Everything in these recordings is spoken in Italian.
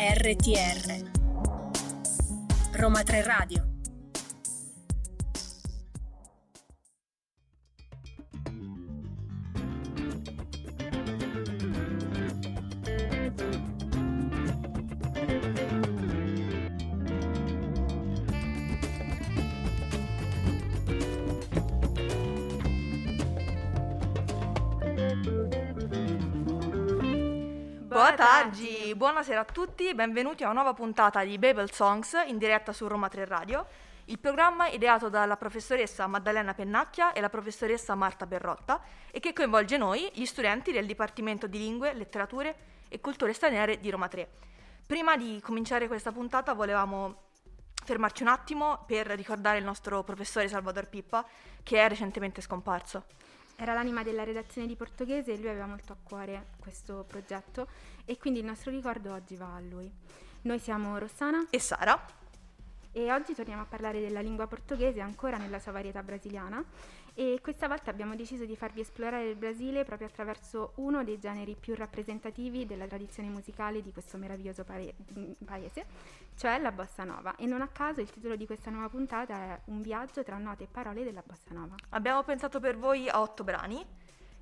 RTR Roma 3 Radio buonasera a tutti, benvenuti a una nuova puntata di Babel Songs in diretta su Roma 3 Radio, il programma ideato dalla professoressa Maddalena Pennacchia e la professoressa Marta Berrotta e che coinvolge noi, gli studenti del Dipartimento di Lingue, Letterature e Culture Straniere di Roma 3. Prima di cominciare questa puntata volevamo fermarci un attimo per ricordare il nostro professore Salvador Pippa che è recentemente scomparso. Era l'anima della redazione di portoghese e lui aveva molto a cuore questo progetto e quindi il nostro ricordo oggi va a lui. Noi siamo Rossana E Sara? e oggi torniamo a parlare della lingua portoghese ancora nella sua varietà brasiliana e questa volta abbiamo deciso di farvi esplorare il Brasile proprio attraverso uno dei generi più rappresentativi della tradizione musicale di questo meraviglioso paese, cioè la bossa nova. E non a caso il titolo di questa nuova puntata è Un viaggio tra note e parole della bossa nova. Abbiamo pensato per voi a otto brani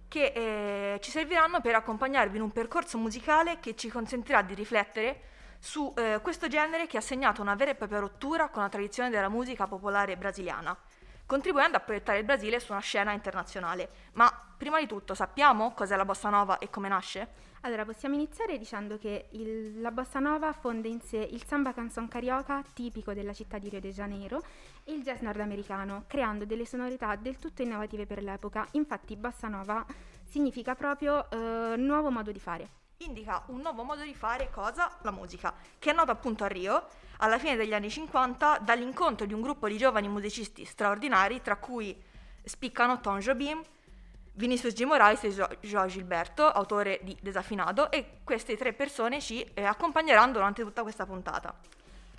che eh, ci serviranno per accompagnarvi in un percorso musicale che ci consentirà di riflettere su eh, questo genere che ha segnato una vera e propria rottura con la tradizione della musica popolare brasiliana, contribuendo a proiettare il Brasile su una scena internazionale. Ma prima di tutto sappiamo cos'è la bossa nova e come nasce? Allora, possiamo iniziare dicendo che il- la bossa nova fonde in sé il samba canzon carioca, tipico della città di Rio de Janeiro, e il jazz nordamericano, creando delle sonorità del tutto innovative per l'epoca. Infatti, bossa nova significa proprio eh, nuovo modo di fare. indica un nuovo modo di fare cosa? La musica, che è nata appunto a Rio alla fine degli anni 50 dall'incontro di un gruppo di giovani musicisti straordinari, tra cui spiccano Tom Jobim, Vinicius G. Moraes e Jo- Joao Gilberto, autore di Desafinado, e queste tre persone ci eh, accompagneranno durante tutta questa puntata.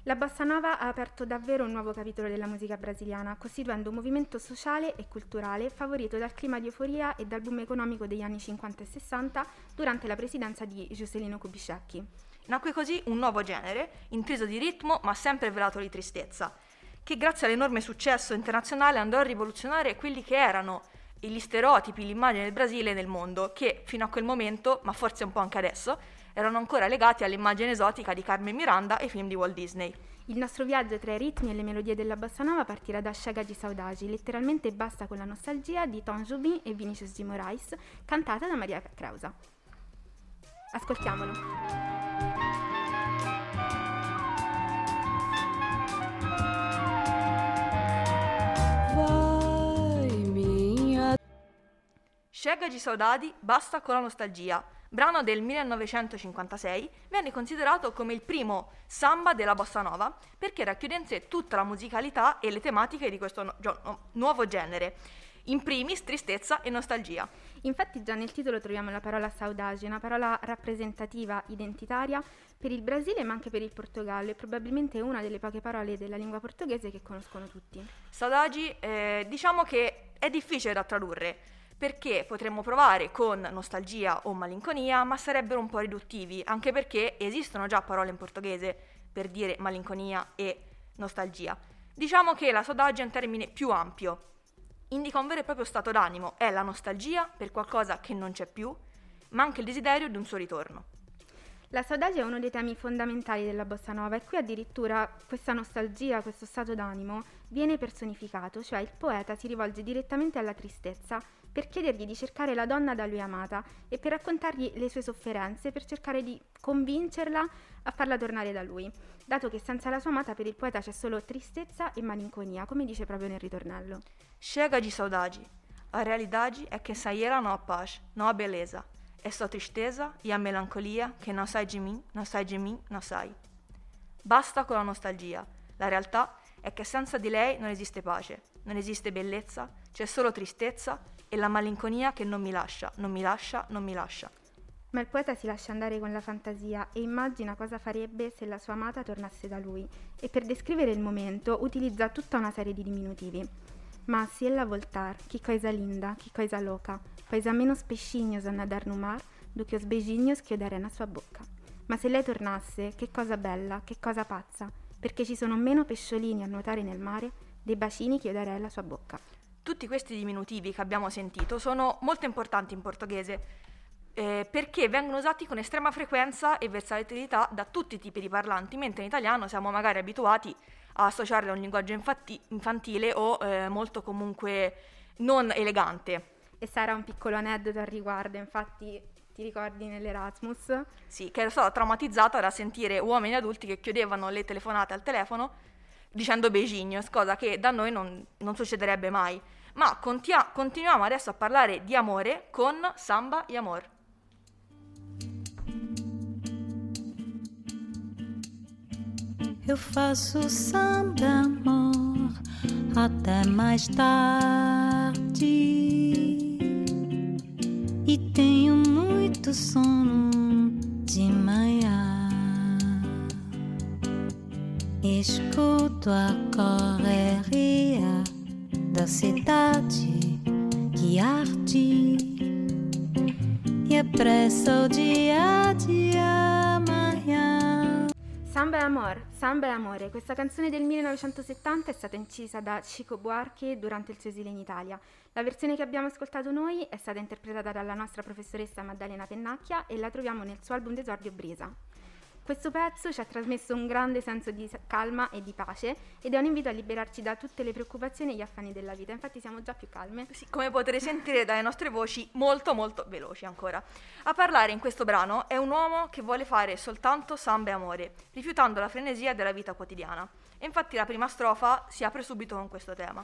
La bossa nova ha aperto davvero un nuovo capitolo della musica brasiliana, costituendo un movimento sociale e culturale favorito dal clima di euforia e dal boom economico degli anni 50 e 60 durante la presidenza di Juscelino Kubitschek. Nacque così un nuovo genere, intriso di ritmo ma sempre velato di tristezza, che grazie all'enorme successo internazionale andò a rivoluzionare quelli che erano gli stereotipi, l'immagine del Brasile nel mondo, che fino a quel momento, ma forse un po' anche adesso, erano ancora legati all'immagine esotica di Carmen Miranda e film di Walt Disney. Il nostro viaggio tra i ritmi e le melodie della bossa nova partirà da Chega di Saudade, letteralmente basta con la nostalgia di Tom Jobim e Vinicius G. Moraes, cantata da Maria Creusa. Ascoltiamolo. Chega de Saudade, basta con la nostalgia, brano del 1956, venne considerato come il primo samba della bossa nova perché racchiude in sé tutta la musicalità e le tematiche di questo no- nuovo genere, in primis tristezza e nostalgia. Infatti già nel titolo troviamo la parola saudade, una parola rappresentativa, identitaria per il Brasile ma anche per il Portogallo e probabilmente una delle poche parole della lingua portoghese che conoscono tutti. Saudade, eh, diciamo che è difficile da tradurre perché potremmo provare con nostalgia o malinconia, ma sarebbero un po' riduttivi, anche perché esistono già parole in portoghese per dire malinconia e nostalgia. Diciamo che la saudade è un termine più ampio, indica un vero e proprio stato d'animo, è la nostalgia per qualcosa che non c'è più, ma anche il desiderio di un suo ritorno. La saudade è uno dei temi fondamentali della bossa nova e qui addirittura questa nostalgia, questo stato d'animo viene personificato, cioè il poeta si rivolge direttamente alla tristezza per chiedergli di cercare la donna da lui amata e per raccontargli le sue sofferenze, per cercare di convincerla a farla tornare da lui, dato che senza la sua amata per il poeta c'è solo tristezza e malinconia, come dice proprio nel ritornello. Chega de saudade. A realidade é que sem ela não há paz, não há beleza. É só tristeza e a melancolia che non sai di mim, non sai di mim, non sai. Basta con la nostalgia. La realtà è che senza di lei non esiste pace, non esiste bellezza, c'è solo tristezza e la malinconia che non mi lascia, non mi lascia, non mi lascia. Ma il poeta si lascia andare con la fantasia e immagina cosa farebbe se la sua amata tornasse da lui e per descrivere il momento utilizza tutta una serie di diminutivi. Ma se ella voltar, que coisa linda, que coisa louca, pois há menos peixinhos a nadar no mar do sua boca. Ma se lei tornasse, che cosa bella, che cosa pazza, perché ci sono meno pesciolini a nuotare nel mare dei bacini che io darei alla sua bocca. Tutti questi diminutivi che abbiamo sentito sono molto importanti in portoghese eh, perché vengono usati con estrema frequenza e versatilità da tutti i tipi di parlanti, mentre in italiano siamo magari abituati a associarli a un linguaggio infatti- infantile o eh, molto comunque non elegante. E sarà un piccolo aneddoto al riguardo, infatti ti ricordi nell'Erasmus? Sì, che ero stata traumatizzata da sentire uomini adulti che chiudevano le telefonate al telefono dicendo beijinhos, cosa che da noi non, non succederebbe mai. Ma contia- continuiamo adesso a parlare di amore con Samba e Amor. Eu faço samba, amor, até mais tarde. E tenho muito sono de manhã. Escuto a correria da cidade que arde e apressa o dia de amanhã. Samba e Amor, Samba e Amore, questa canzone del 1970 è stata incisa da Chico Buarque durante il suo esilio in Italia. La versione che abbiamo ascoltato noi è stata interpretata dalla nostra professoressa Maddalena Pennacchia e la troviamo nel suo album d'esordio Brisa. Questo pezzo ci ha trasmesso un grande senso di calma e di pace ed è un invito a liberarci da tutte le preoccupazioni e gli affanni della vita. Infatti siamo già più calme. Sì, come potrete sentire dalle nostre voci molto molto veloci ancora. A parlare in questo brano è un uomo che vuole fare soltanto samba e amore, rifiutando la frenesia della vita quotidiana. E infatti la prima strofa si apre subito con questo tema.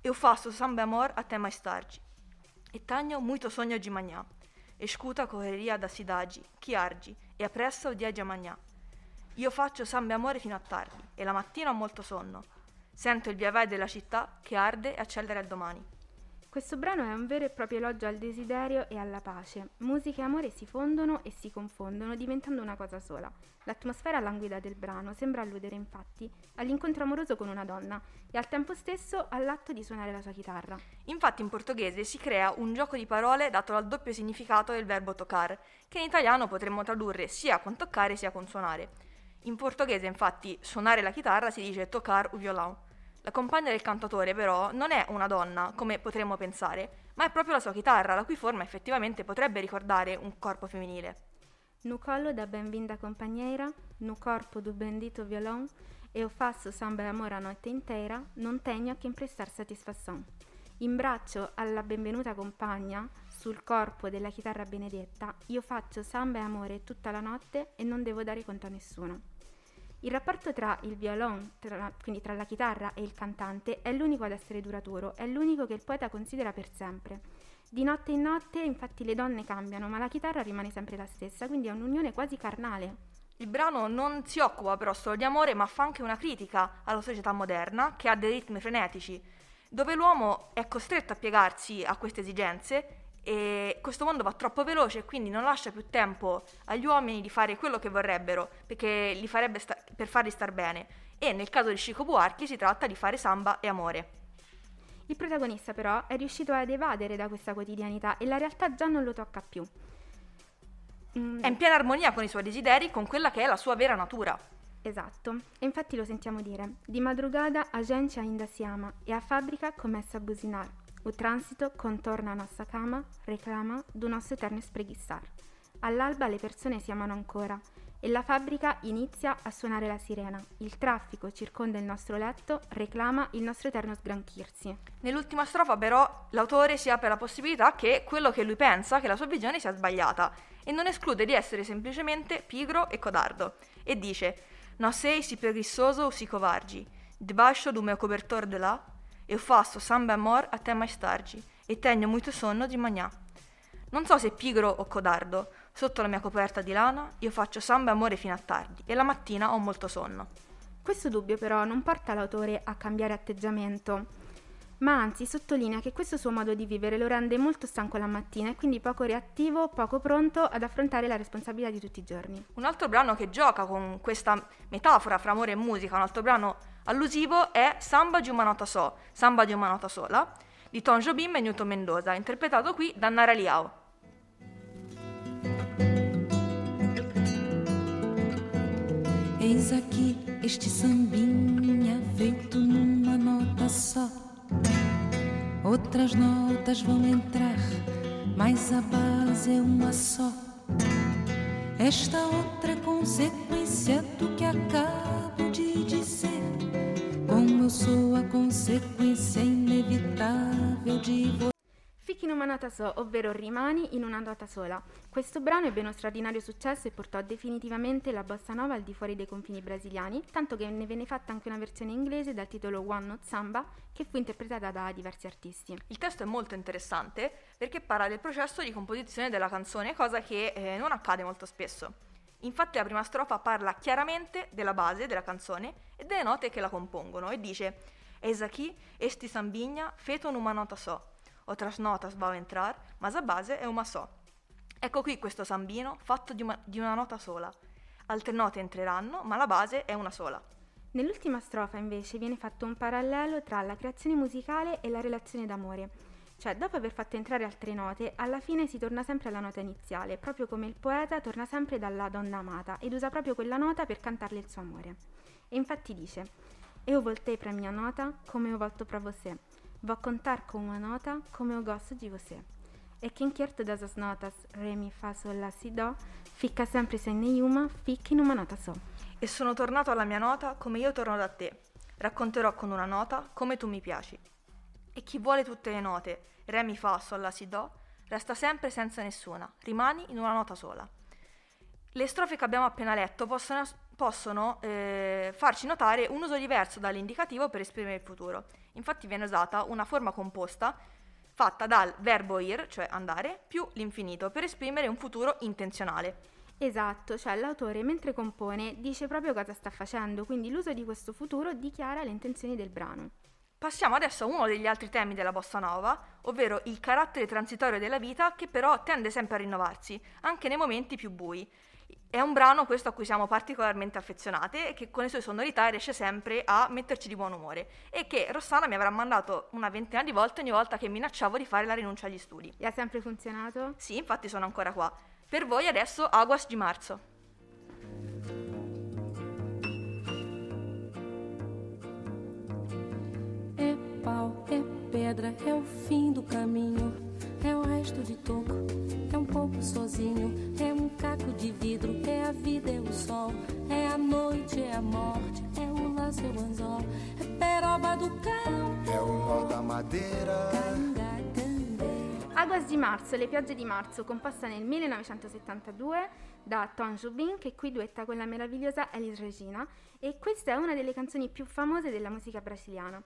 Eu faço samba e amor até mais tarde. E tenho muito sonho de manhã. Escuta a correria da cidade, che argi, e appressa o dia di amanhã. Io faccio samba e amore fino a tardi, e la mattina ho molto sonno. Sento il via vai della città che arde e accelera il domani. Questo brano è un vero e proprio elogio al desiderio e alla pace. Musica e amore si fondono e si confondono, diventando una cosa sola. L'atmosfera languida del brano sembra alludere infatti all'incontro amoroso con una donna e al tempo stesso all'atto di suonare la sua chitarra. Infatti in portoghese si crea un gioco di parole dato dal doppio significato del verbo tocar, che in italiano potremmo tradurre sia con toccare sia con suonare. In portoghese infatti suonare la chitarra si dice tocar o violão. La compagna del cantatore però non è una donna, come potremmo pensare, ma è proprio la sua chitarra, la cui forma effettivamente potrebbe ricordare un corpo femminile. No collo da bem-vinda companheira, no corpo do bendito violão, eu faço samba e amore a noite inteira, non tenho a che prestar satisfação. In braccio alla benvenuta compagna, sul corpo della chitarra benedetta, io faccio samba e amore tutta la notte e non devo dare conto a nessuno. Il rapporto tra il violon, tra- quindi tra la chitarra e il cantante, è l'unico ad essere duraturo, è l'unico che il poeta considera per sempre. Di notte in notte, infatti, le donne cambiano, ma la chitarra rimane sempre la stessa, quindi è un'unione quasi carnale. Il brano non si occupa però solo di amore, ma fa anche una critica alla società moderna che ha dei ritmi frenetici, dove l'uomo è costretto a piegarsi a queste esigenze e questo mondo va troppo veloce e quindi non lascia più tempo agli uomini di fare quello che vorrebbero perché li farebbe sta- per farli star bene e nel caso di Chico Buarchi si tratta di fare samba e amore. Il protagonista però è riuscito ad evadere da questa quotidianità e la realtà già non lo tocca più. Mm, È in piena armonia con i suoi desideri, con quella che è la sua vera natura. Esatto, e infatti lo sentiamo dire. Di madrugada a gente ainda si ama e a fabbrica começa a buzinar. O transito contorna nostra cama, reclama do nostro eterno spreghissar. All'alba le persone si amano ancora e la fabbrica inizia a suonare la sirena. Il traffico circonda il nostro letto, reclama il nostro eterno sgranchirsi. Nell'ultima strofa però l'autore si apre alla possibilità che quello che lui pensa, che la sua visione sia sbagliata e non esclude di essere semplicemente pigro e codardo e dice «Non sei si preguiçoso o si covardi, debaixo do meu cobertor de là, eu faço samba amor até mais tarde e tenho muito sonno di manhã». Non so se pigro o codardo, sotto la mia coperta di lana io faccio samba e amore fino a tardi e la mattina ho molto sonno. Questo dubbio però non porta l'autore a cambiare atteggiamento, ma anzi sottolinea che questo suo modo di vivere lo rende molto stanco la mattina e quindi poco reattivo, poco pronto ad affrontare la responsabilità di tutti i giorni. Un altro brano che gioca con questa metafora fra amore e musica, un altro brano allusivo è Samba di una nota so, Samba di una nota sola, di Tom Jobim e Newton Mendoza, interpretato qui da Nara Liao. Eis aqui este sambinha feito numa nota só. Outras notas vão entrar, mas a base é uma só. Esta outra consequência do que acabo de dizer. Como eu sou a consequência inevitável de você. Ficchi in una nota so, ovvero rimani in una nota sola. Questo brano ebbe uno straordinario successo e portò definitivamente la bossa nova al di fuori dei confini brasiliani, tanto che ne venne fatta anche una versione inglese dal titolo One Note Samba, che fu interpretata da diversi artisti. Il testo è molto interessante perché parla del processo di composizione della canzone, cosa che eh, non accade molto spesso. Infatti la prima strofa parla chiaramente della base della canzone e delle note che la compongono e dice Eis aqui este sambinha feito numa nota só. Outras notas vão entrar, mas a base è uma só. Ecco qui questo sambino fatto di una, di una nota sola. Altre note entreranno, ma la base è una sola. Nell'ultima strofa invece viene fatto un parallelo tra la creazione musicale e la relazione d'amore. Cioè, dopo aver fatto entrare altre note, alla fine si torna sempre alla nota iniziale, proprio come il poeta torna sempre dalla donna amata ed usa proprio quella nota per cantarle il suo amore. E infatti dice: Eu voltei pra minha nota come eu volto pra você. Vou contar com uma nota come eu gosto de você. E quem quer todas as notas, Re, Mi, Fa, Sol, La, Si, Do, fica sempre sem nenhuma, fica in una nota só. E sono tornato alla mia nota come io torno da te. Racconterò con una nota come tu mi piaci. E chi vuole tutte le note, Re, Mi, Fa, Sol, La, Si, Do, resta sempre senza nessuna, rimani in una nota sola. Le strofe che abbiamo appena letto possono, possono eh, farci notare un uso diverso dall'indicativo per esprimere il futuro. Infatti viene usata una forma composta fatta dal verbo ir, cioè andare, più l'infinito, per esprimere un futuro intenzionale. Esatto, cioè l'autore mentre compone dice proprio cosa sta facendo, quindi l'uso di questo futuro dichiara le intenzioni del brano. Passiamo adesso a uno degli altri temi della bossa nova, ovvero il carattere transitorio della vita che però tende sempre a rinnovarsi, anche nei momenti più bui. È un brano questo a cui siamo particolarmente affezionate e che con le sue sonorità riesce sempre a metterci di buon umore e che Rossana mi avrà mandato una ventina di volte ogni volta che minacciavo di fare la rinuncia agli studi. E ha sempre funzionato? Sì, infatti sono ancora qua. Per voi adesso Aguas di Marzo. Pedra, é o fim do caminho. É o resto de toco, é um pouco sozinho. É um caco de vidro, é a vida, é o sol. É a noite, é a morte, é o laço, é o anzol. É peroba do cão, É o nó da madeira. Aguas di marzo, le piogge di marzo, composta nel 1972 da Tom Jobim, che qui duetta con la meravigliosa Elis Regina, e questa è una delle canzoni più famose della musica brasiliana.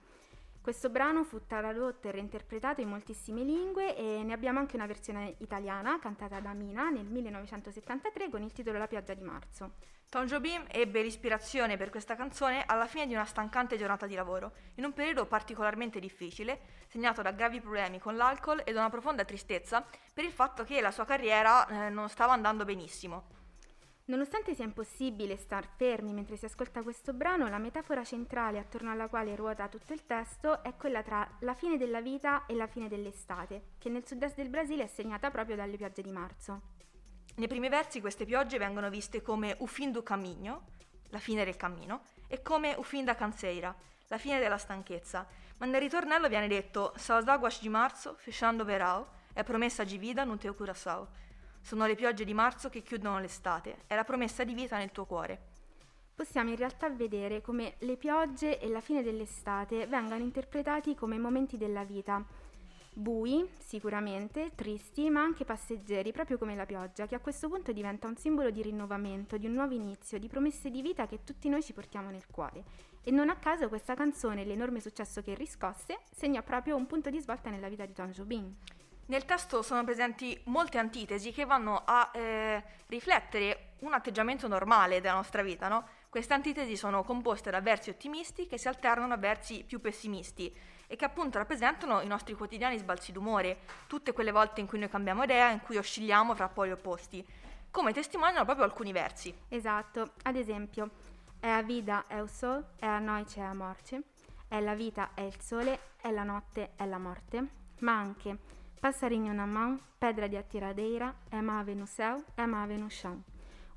Questo brano fu tradotto e reinterpretato in moltissime lingue e ne abbiamo anche una versione italiana cantata da Mina nel 1973 con il titolo La pioggia di marzo. Tom Jobim ebbe l'ispirazione per questa canzone alla fine di una stancante giornata di lavoro, in un periodo particolarmente difficile, segnato da gravi problemi con l'alcol e da una profonda tristezza per il fatto che la sua carriera eh, non stava andando benissimo. Nonostante sia impossibile star fermi mentre si ascolta questo brano, la metafora centrale attorno alla quale ruota tutto il testo è quella tra la fine della vita e la fine dell'estate, che nel sud-est del Brasile è segnata proprio dalle piogge di marzo. Nei primi versi queste piogge vengono viste come o fim do cammino, la fine del cammino, e come o fim da canseira, la fine della stanchezza, ma nel ritornello viene detto São as águas de março, fechando verão, è promessa di vita no teu coração. Sono le piogge di marzo che chiudono l'estate, è la promessa di vita nel tuo cuore. Possiamo in realtà vedere come le piogge e la fine dell'estate vengano interpretati come momenti della vita, bui sicuramente, tristi, ma anche passeggeri, proprio come la pioggia, che a questo punto diventa un simbolo di rinnovamento, di un nuovo inizio, di promesse di vita che tutti noi ci portiamo nel cuore. E non a caso questa canzone, l'enorme successo che riscosse, segnò proprio un punto di svolta nella vita di Tom Jobim. Nel testo sono presenti molte antitesi che vanno a eh, riflettere un atteggiamento normale della nostra vita, no? Queste antitesi sono composte da versi ottimisti che si alternano a versi più pessimisti e che appunto rappresentano i nostri quotidiani sbalzi d'umore, tutte quelle volte in cui noi cambiamo idea, in cui oscilliamo fra poli opposti, come testimoniano proprio alcuni versi. Esatto, ad esempio, è a vida, è il sol, è a noi c'è la morte, è la vita, è il sole, è la notte, è la morte, ma anche passarinho na mão, pedra de atiradeira, é mave no céu, é mave no chão.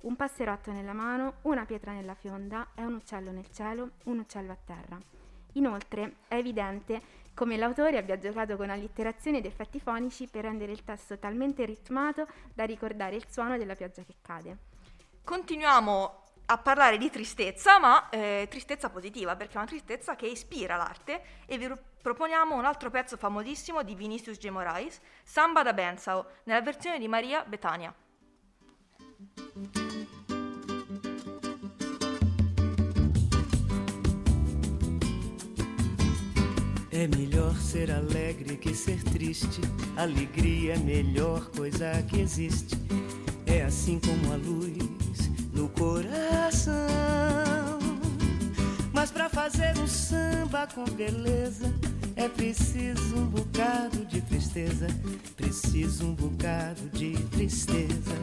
un passerotto nella mano, una pietra nella fionda e un uccello nel cielo, un uccello a terra. Inoltre è evidente come l'autore abbia giocato con allitterazioni ed effetti fonici per rendere il testo talmente ritmato da ricordare il suono della pioggia che cade. Continuiamo a parlare di tristezza, ma eh, tristezza positiva, perché è una tristezza che ispira l'arte e vi proponiamo un altro pezzo famosissimo di Vinicius G. Moraes, Samba da Bensao, nella versione di Maria Betania. É melhor ser alegre que ser triste. Alegria é melhor coisa que existe. É assim como a luz no coração. Mas para fazer um samba com beleza, é preciso um bocado de tristeza. Preciso um bocado de tristeza.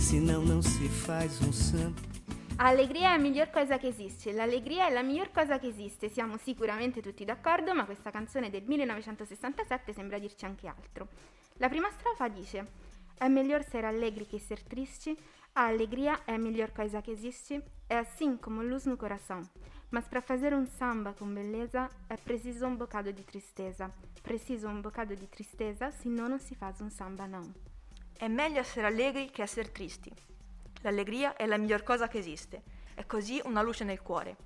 Senão não se faz um samba. Allegria è la miglior cosa che esiste, l'allegria è la miglior cosa che esiste, siamo sicuramente tutti d'accordo, ma questa canzone del 1967 sembra dirci anche altro. La prima strofa dice: È meglio essere allegri che essere tristi, a allegria è la miglior cosa che esiste, è assim como luz no coração. Mas para fazer un samba con bellezza è preciso un bocado di tristeza. Preciso un bocado di tristeza, se no non si fa un samba non. È meglio essere allegri che essere tristi. L'allegria è la miglior cosa che esiste, è così una luce nel cuore.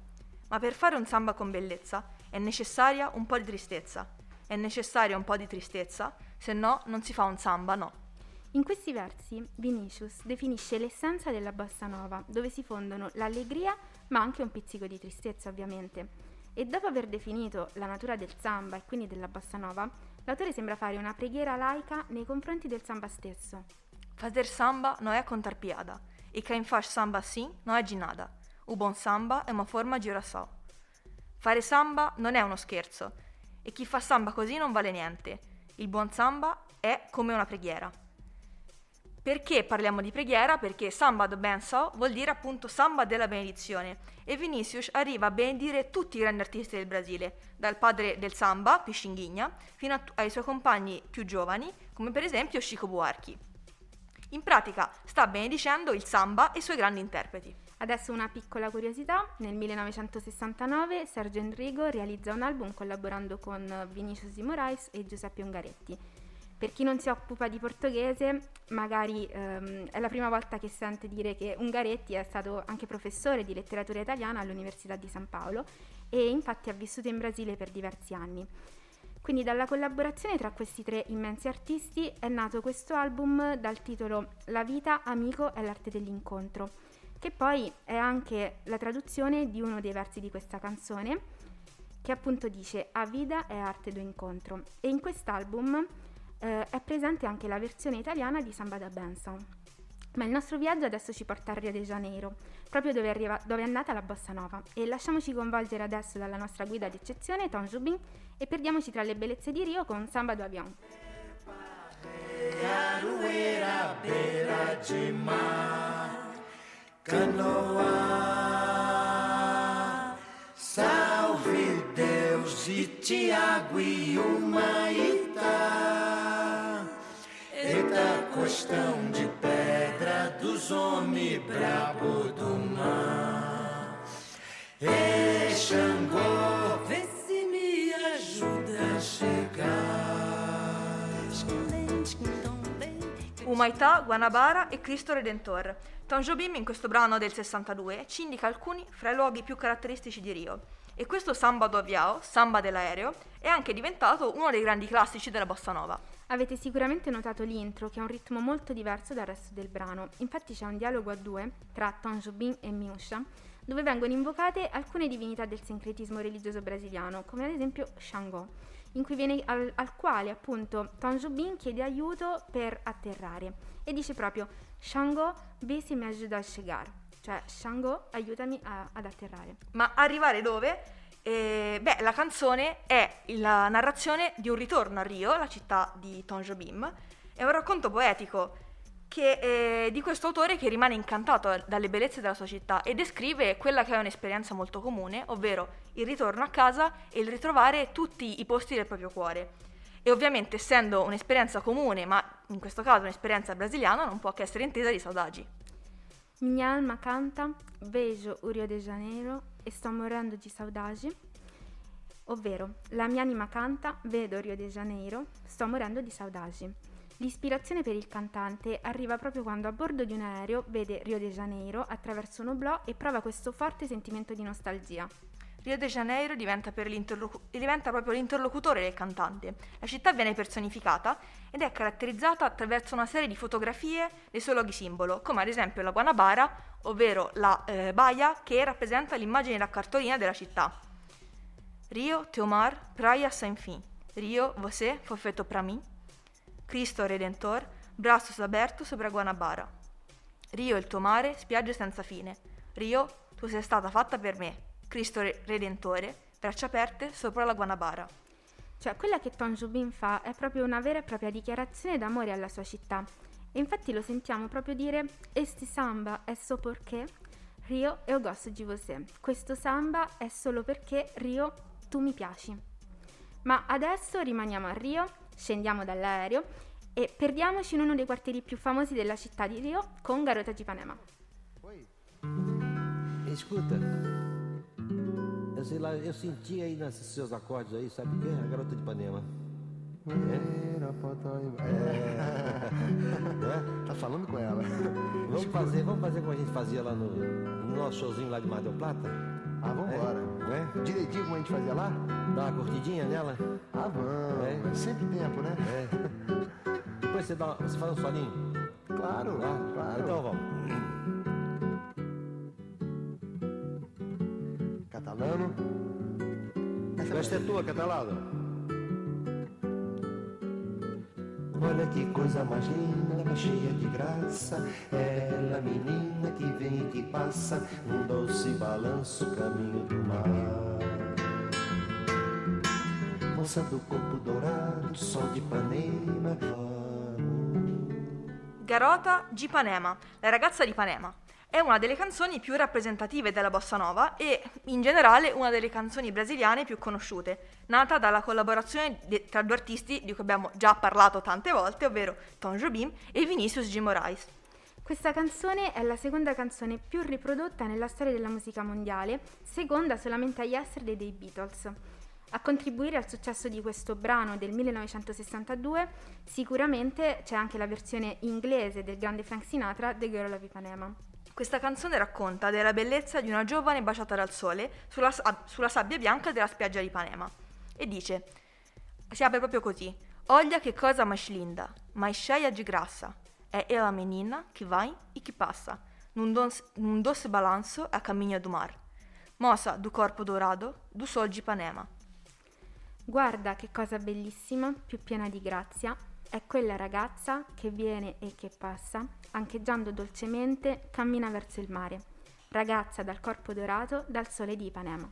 Ma per fare un samba con bellezza è necessaria un po' di tristezza. È necessaria un po' di tristezza, se no non si fa un samba, no. In questi versi Vinicius definisce l'essenza della bossa nova, dove si fondono l'allegria ma anche un pizzico di tristezza ovviamente. E dopo aver definito la natura del samba e quindi della bossa nova, l'autore sembra fare una preghiera laica nei confronti del samba stesso. Fazer samba non è contar piada, e quem faz samba assim non è nada. O buon samba è una forma girassò. Fare samba non è uno scherzo e chi fa samba così non vale niente. Il buon samba è come una preghiera. Perché parliamo di preghiera? Perché samba do benso vuol dire appunto samba della benedizione e Vinicius arriva a benedire tutti i grandi artisti del Brasile, dal padre del samba, Pichinguinha, fino a, ai suoi compagni più giovani, come per esempio Chico Buarchi. In pratica sta benedicendo il samba e i suoi grandi interpreti. Adesso una piccola curiosità, nel 1969 Sergio Enrigo realizza un album collaborando con Vinicius di Moraes e Giuseppe Ungaretti. Per chi non si occupa di portoghese, magari ehm, è la prima volta che sente dire che Ungaretti è stato anche professore di letteratura italiana all'Università di San Paolo e infatti ha vissuto in Brasile per diversi anni. Quindi dalla collaborazione tra questi tre immensi artisti è nato questo album dal titolo La vita, amico e l'arte dell'incontro, che poi è anche la traduzione di uno dei versi di questa canzone, che appunto dice A vida è arte do incontro. E in quest'album eh, è presente anche la versione italiana di Samba da Benson. Ma il nostro viaggio adesso ci porta a Rio de Janeiro, proprio dove, arriva, dove è nata la bossa nova. E lasciamoci coinvolgere adesso dalla nostra guida d'eccezione, Tom Jubin, e perdiamoci tra le bellezze di Rio con Samba do Avião. Canoa, salve Deus de Tiago e Humaitá. Costão de pedra dos homens brabo do mar. Ei, Xangô, vê se me ajuda a chegar. Humaità, Guanabara e Cristo Redentor. Tom Jobim in questo brano del 62 ci indica alcuni fra i luoghi più caratteristici di Rio. E questo Samba do Aviao, Samba dell'aereo, è anche diventato uno dei grandi classici della bossa nova. Avete sicuramente notato l'intro che ha un ritmo molto diverso dal resto del brano, infatti c'è un dialogo a due tra Tom e Miusha dove vengono invocate alcune divinità del sincretismo religioso brasiliano, come ad esempio Xangô, viene, al, al, quale appunto Tom chiede aiuto per atterrare e dice proprio Xangô, vê se me ajuda a chegar, cioè Xangô aiutami a, ad atterrare. Ma arrivare dove? Eh, beh, la canzone è la narrazione di un ritorno a Rio, la città di Tom Jobim, è un racconto poetico che, eh, di questo autore che rimane incantato dalle bellezze della sua città e descrive quella che è un'esperienza molto comune, ovvero il ritorno a casa e il ritrovare tutti i posti del proprio cuore. E ovviamente essendo un'esperienza comune, ma in questo caso un'esperienza brasiliana, non può che essere intesa di saudagi. Minha alma canta, vejo o Rio de Janeiro e sto morendo di saudade. Ovvero, la mia anima canta, vedo Rio de Janeiro, sto morendo di saudade. L'ispirazione per il cantante arriva proprio quando a bordo di un aereo vede Rio de Janeiro attraverso un oblò e prova questo forte sentimento di nostalgia. Rio de Janeiro diventa, diventa, proprio l'interlocutore del cantante. La città viene personificata ed è caratterizzata attraverso una serie di fotografie dei suoi luoghi simbolo, come ad esempio la Guanabara, ovvero la eh, baia che rappresenta l'immagine da cartolina della città. Rio, Teomar, Praia Sem Fin. Rio, você foi feito para mim. Cristo Redentor, braços abertos sopra Guanabara. Rio, il tuo mare, spiagge senza fine. Rio, tu sei stata fatta per me. Cristo Redentore, braccia aperte sopra la Guanabara. Cioè, quella che Tom Jobim fa è proprio una vera e propria dichiarazione d'amore alla sua città. E infatti lo sentiamo proprio dire Esti samba è solo perché Rio eu gosto di você. Questo samba è solo perché Rio tu mi piaci. Ma adesso rimaniamo a Rio, scendiamo dall'aereo e perdiamoci in uno dei quartieri più famosi della città di Rio con Garota di Panema. Oi. Eu sei lá, eu senti aí nesses seus acordes aí, sabe o que? A garota de Ipanema. É? é. Tá falando com ela. Vamos fazer, vamos fazer como a gente fazia lá no, no nosso showzinho lá de Mar del Plata? Ah, vambora. É? é? Direitinho como a gente fazia lá? Dá uma curtidinha nela? Ah, vamos. É. Sempre tempo, né? É. Depois você, dá, você faz um solinho? Claro, ah, claro. Então vamos. Catalano. Essa é tua, Catalano. Olha que coisa mais linda, mais cheia de graça. Ela, menina que vem e que passa, num doce balanço, caminho do mar. Moça do corpo dourado, sol de Ipanema. Garota di Ipanema, la ragazza di Ipanema. È una delle canzoni più rappresentative della bossa nova e in generale una delle canzoni brasiliane più conosciute, nata dalla collaborazione de- tra due artisti di cui abbiamo già parlato tante volte, ovvero Tom Jobim e Vinicius G. Moraes. Questa canzone è la seconda canzone più riprodotta nella storia della musica mondiale, seconda solamente a Yesterday dei Beatles. A contribuire al successo di questo brano del 1962 sicuramente c'è anche la versione inglese del grande Frank Sinatra, The Girl of Ipanema. Questa canzone racconta della bellezza di una giovane baciata dal sole sulla, sulla sabbia bianca della spiaggia di Ipanema e dice, si apre proprio così, Olha che cosa mais linda, mais cheia de graça, é ela menina que vai e que passa, num doce, num balanço a caminho do mar, mossa do corpo dourado do sol de Ipanema. Guarda che cosa bellissima, più piena di grazia, è quella ragazza che viene e che passa, ancheggiando dolcemente, cammina verso il mare. Ragazza dal corpo dorato, dal sole di Ipanema.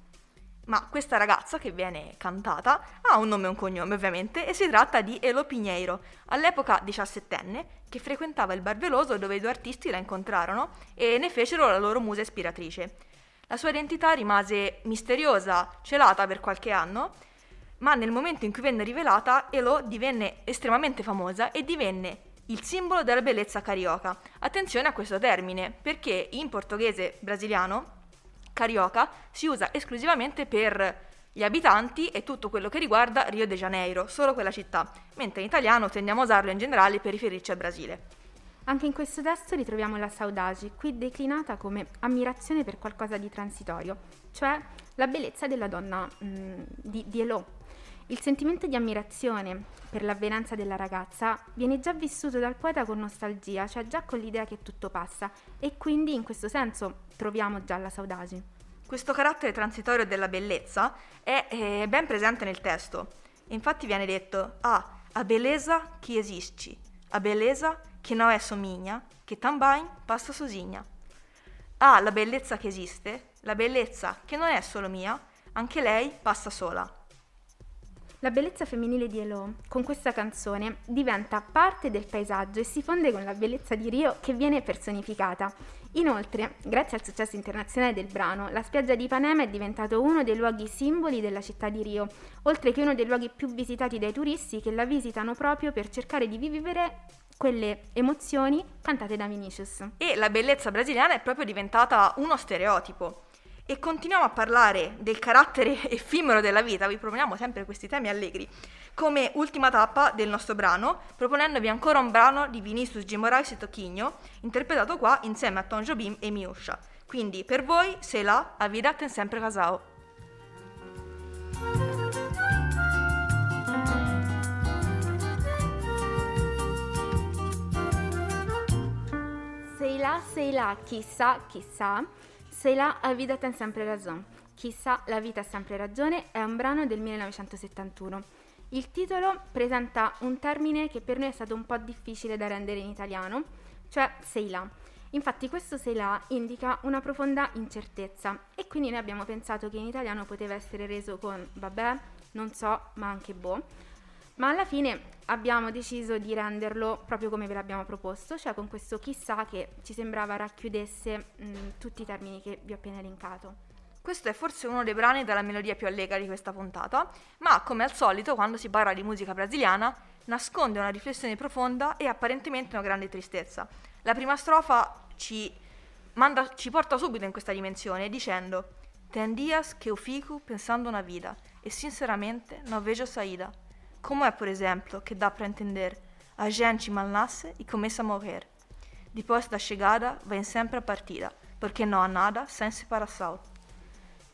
Ma questa ragazza che viene cantata ha un nome e un cognome ovviamente e si tratta di Elo Pinheiro, all'epoca diciassettenne, che frequentava il Bar Veloso dove i due artisti la incontrarono e ne fecero la loro musa ispiratrice. La sua identità rimase misteriosa, celata per qualche anno ma nel momento in cui venne rivelata Elo divenne estremamente famosa e divenne il simbolo della bellezza carioca. Attenzione a questo termine, perché in portoghese brasiliano carioca si usa esclusivamente per gli abitanti e tutto quello che riguarda Rio de Janeiro, solo quella città, mentre in italiano tendiamo a usarlo in generale per riferirci al Brasile. Anche in questo testo ritroviamo la saudade, qui declinata come ammirazione per qualcosa di transitorio, cioè la bellezza della donna mh, mm, di, di Elo, il sentimento di ammirazione per l'avvenanza della ragazza viene già vissuto dal poeta con nostalgia, cioè già con l'idea che tutto passa, e quindi in questo senso troviamo già la saudade. Questo carattere transitorio della bellezza è, è ben presente nel testo. Infatti viene detto: Ah, a beleza che esiste, a beleza che non è somigna, che também passa sosigna. Ah, la bellezza che esiste, la bellezza che non è solo mia, anche lei passa sola. La bellezza femminile di Elo, con questa canzone, diventa parte del paesaggio e si fonde con la bellezza di Rio che viene personificata. Inoltre, grazie al successo internazionale del brano, la spiaggia di Ipanema è diventato uno dei luoghi simboli della città di Rio, oltre che uno dei luoghi più visitati dai turisti che la visitano proprio per cercare di vivere quelle emozioni cantate da Vinicius. E la bellezza brasiliana è proprio diventata uno stereotipo. E continuiamo a parlare del carattere effimero della vita, vi proponiamo sempre questi temi allegri, come ultima tappa del nostro brano, proponendovi ancora un brano di Vinicius G. Moraes e Tocchigno, interpretato qua insieme a Tom Jobim e Miuscia. Quindi per voi, se la, a vida ten sempre casao. Sei là, sei là, chissà, chissà, sei là, a vida ten sempre ragione. Chissà, la vita ha sempre ragione è un brano del 1971. Il titolo presenta un termine che per noi è stato un po' difficile da rendere in italiano, cioè sei là. Infatti questo sei là indica una profonda incertezza e quindi noi abbiamo pensato che in italiano poteva essere reso con vabbè, non so, ma anche boh. Ma alla fine abbiamo deciso di renderlo proprio come ve l'abbiamo proposto, cioè con questo chissà che ci sembrava racchiudesse mh, tutti i termini che vi ho appena elencato. Questo è forse uno dei brani dalla melodia più allegra di questa puntata, ma come al solito quando si parla di musica brasiliana nasconde una riflessione profonda e apparentemente una grande tristezza. La prima strofa ci, manda, ci porta subito in questa dimensione dicendo Ten dias que eu fico pensando na vida e sinceramente não vejo saída. Como é, por exemplo, que dá para entender? A gente mal nasce e começa a morrer. Depois da chegada vem sempre a partida, perché non ha nada sem separação.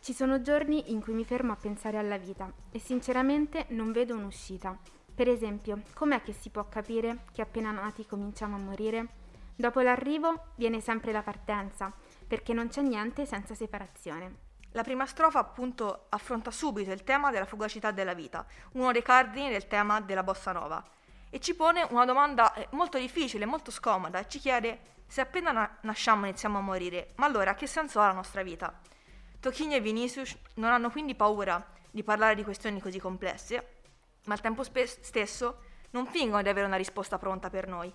Ci sono giorni in cui mi fermo a pensare alla vita e sinceramente non vedo un'uscita. Per esempio, com'è che si può capire che appena nati cominciamo a morire? Dopo l'arrivo viene sempre la partenza, perché non c'è niente senza separazione. La prima strofa appunto affronta subito il tema della fugacità della vita, uno dei cardini del tema della bossa nova, e ci pone una domanda eh, molto difficile, molto scomoda, e ci chiede se appena na- nasciamo iniziamo a morire, ma allora che senso ha la nostra vita? Tocchini e Vinicius non hanno quindi paura di parlare di questioni così complesse, ma al tempo spe- stesso non fingono di avere una risposta pronta per noi.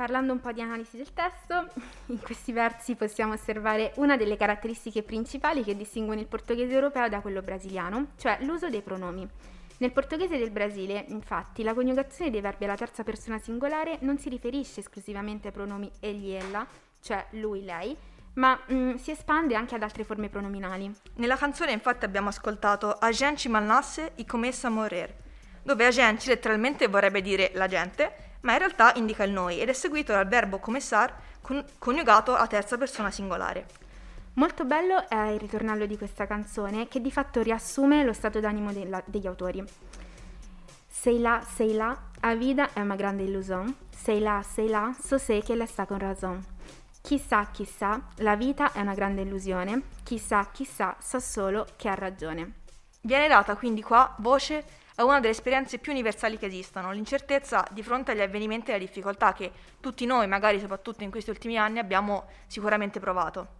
Parlando un po' di analisi del testo, in questi versi possiamo osservare una delle caratteristiche principali che distinguono il portoghese europeo da quello brasiliano, cioè l'uso dei pronomi. Nel portoghese del Brasile, infatti, la coniugazione dei verbi alla terza persona singolare non si riferisce esclusivamente ai pronomi egli, ella, cioè lui, lei, ma mm, si espande anche ad altre forme pronominali. Nella canzone infatti abbiamo ascoltato A gente malnasse e commessa a morir, dove a letteralmente vorrebbe dire la gente, ma in realtà indica il noi ed è seguito dal verbo commessar con- coniugato a terza persona singolare. Molto bello è il ritornello di questa canzone che di fatto riassume lo stato d'animo della- degli autori. Sei là, sei là, a vida è una grande illusione. Sei là, sei là, so sé che la sta con razón. Chissà, chissà, la vita è una grande illusione. Chissà, chissà, so solo che ha ragione. Viene data quindi qua voce a una delle esperienze più universali che esistono, l'incertezza di fronte agli avvenimenti e alle difficoltà che tutti noi, magari soprattutto in questi ultimi anni, abbiamo sicuramente provato.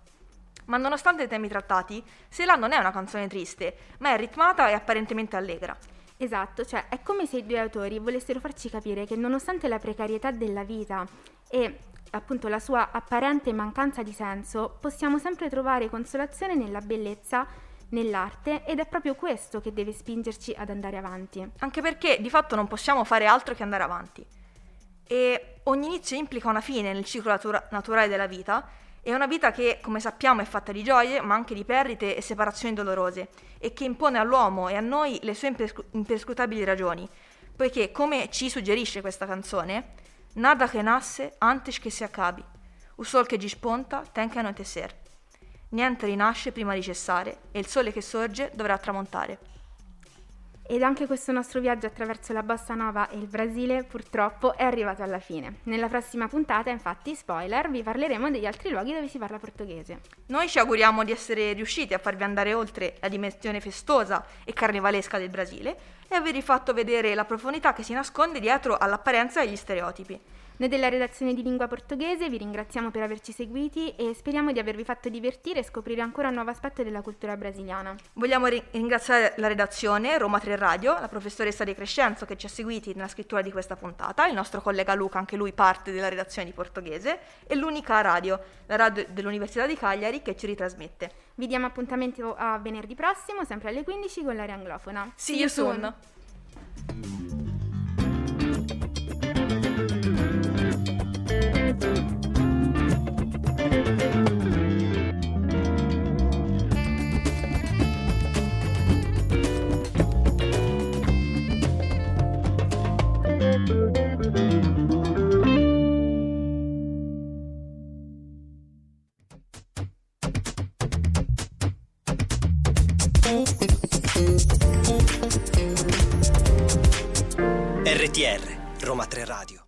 Ma nonostante i temi trattati, Sela non è una canzone triste, ma è ritmata e apparentemente allegra. Esatto, cioè è come se i due autori volessero farci capire che nonostante la precarietà della vita e appunto la sua apparente mancanza di senso, possiamo sempre trovare consolazione nella bellezza, nell'arte ed è proprio questo che deve spingerci ad andare avanti. Anche perché di fatto non possiamo fare altro che andare avanti. E ogni inizio implica una fine nel ciclo natura- naturale della vita è una vita che, come sappiamo, è fatta di gioie, ma anche di perdite e separazioni dolorose, e che impone all'uomo e a noi le sue imperscru- imperscrutabili ragioni, poiché, come ci suggerisce questa canzone, nada che nasce antes che si accabi, o sol che gisponta ten che anoitecer. Niente rinasce prima di cessare, e il sole che sorge dovrà tramontare. Ed anche questo nostro viaggio attraverso la bossa nova e il Brasile purtroppo è arrivato alla fine. Nella prossima puntata, infatti, spoiler, vi parleremo degli altri luoghi dove si parla portoghese. Noi ci auguriamo di essere riusciti a farvi andare oltre la dimensione festosa e carnevalesca del Brasile e avervi fatto vedere la profondità che si nasconde dietro all'apparenza e agli stereotipi. Noi della redazione di lingua portoghese vi ringraziamo per averci seguiti e speriamo di avervi fatto divertire e scoprire ancora un nuovo aspetto della cultura brasiliana. Vogliamo ri- ringraziare la redazione, Roma 3 Radio, la professoressa De Crescenzo che ci ha seguiti nella scrittura di questa puntata, il nostro collega Luca, anche lui parte della redazione di portoghese, e l'unica radio, la radio dell'Università di Cagliari che ci ritrasmette. Vi diamo appuntamento a venerdì prossimo, sempre alle 15 con l'area anglofona. See you soon. RTR, Roma 3 Radio.